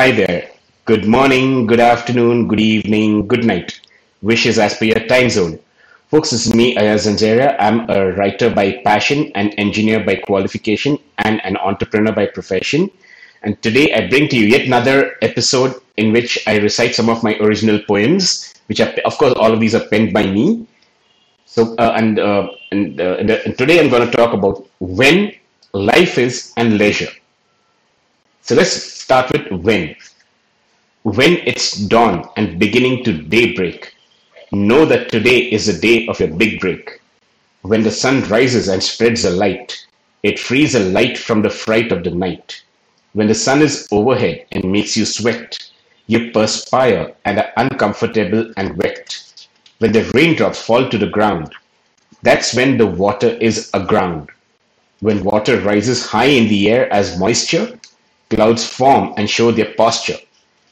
Hi there. Good morning, good afternoon, good evening, good night. Wishes as per your time zone. Folks, this is me, Ayaz Zanzeria. I'm a writer by passion, an engineer by qualification, and an entrepreneur by profession. And today I bring to you yet another episode in which I recite some of my original poems, which are, of course, all of these are penned by me. So, uh, and, uh, and, uh, and, and today I'm going to talk about when life is and leisure. So let's start with when. When it's dawn and beginning to daybreak, know that today is the day of your big break. When the sun rises and spreads the light, it frees a light from the fright of the night. When the sun is overhead and makes you sweat, you perspire and are uncomfortable and wet. When the raindrops fall to the ground, that's when the water is aground. When water rises high in the air as moisture, clouds form and show their posture.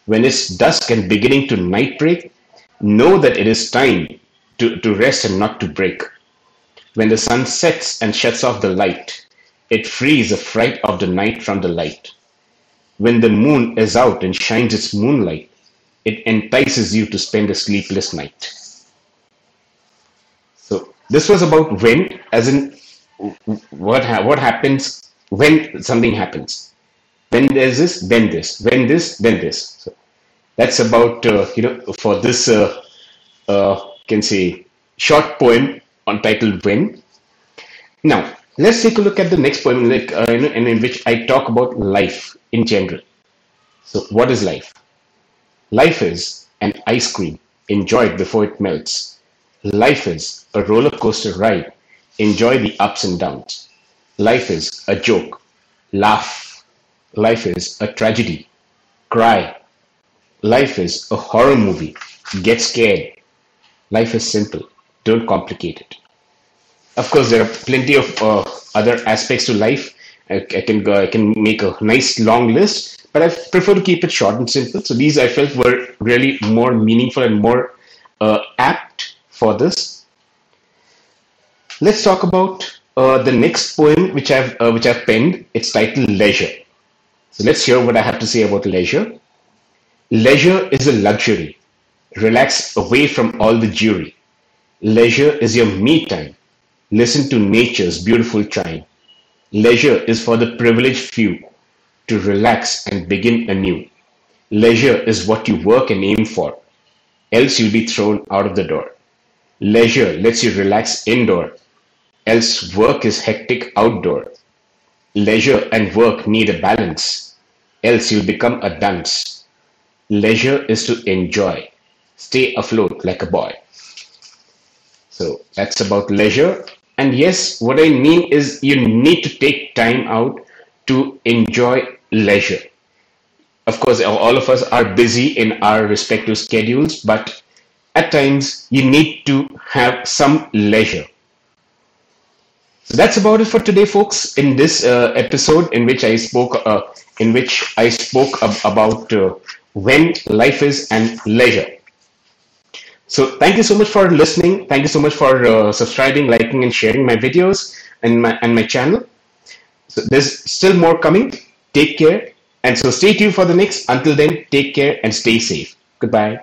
When it's dusk and beginning to night break, know that it is time to, to rest and not to break. When the sun sets and shuts off the light, it frees the fright of the night from the light. When the moon is out and shines its moonlight, it entices you to spend a sleepless night. So this was about when, as in what ha- what happens when something happens. When there's this, then this. When this, then this. So that's about uh, you know for this uh, uh, can say short poem on titled when. Now let's take a look at the next poem, like uh, you know, in, in which I talk about life in general. So what is life? Life is an ice cream. Enjoy it before it melts. Life is a roller coaster ride. Enjoy the ups and downs. Life is a joke. Laugh. Life is a tragedy. Cry. Life is a horror movie. Get scared. Life is simple. Don't complicate it. Of course, there are plenty of uh, other aspects to life. I, I can I can make a nice long list, but I prefer to keep it short and simple. So these I felt were really more meaningful and more uh, apt for this. Let's talk about uh, the next poem which I've uh, which I've penned. It's titled Leisure. So let's hear what I have to say about leisure. Leisure is a luxury. Relax away from all the jury. Leisure is your me time. Listen to nature's beautiful chime. Leisure is for the privileged few to relax and begin anew. Leisure is what you work and aim for, else you'll be thrown out of the door. Leisure lets you relax indoor, else work is hectic outdoor. Leisure and work need a balance, else you'll become a dunce. Leisure is to enjoy, stay afloat like a boy. So that's about leisure. And yes, what I mean is you need to take time out to enjoy leisure. Of course, all of us are busy in our respective schedules, but at times you need to have some leisure. So that's about it for today, folks. In this uh, episode, in which I spoke, uh, in which I spoke ab- about uh, when life is and leisure. So thank you so much for listening. Thank you so much for uh, subscribing, liking, and sharing my videos and my and my channel. So there's still more coming. Take care, and so stay tuned for the next. Until then, take care and stay safe. Goodbye.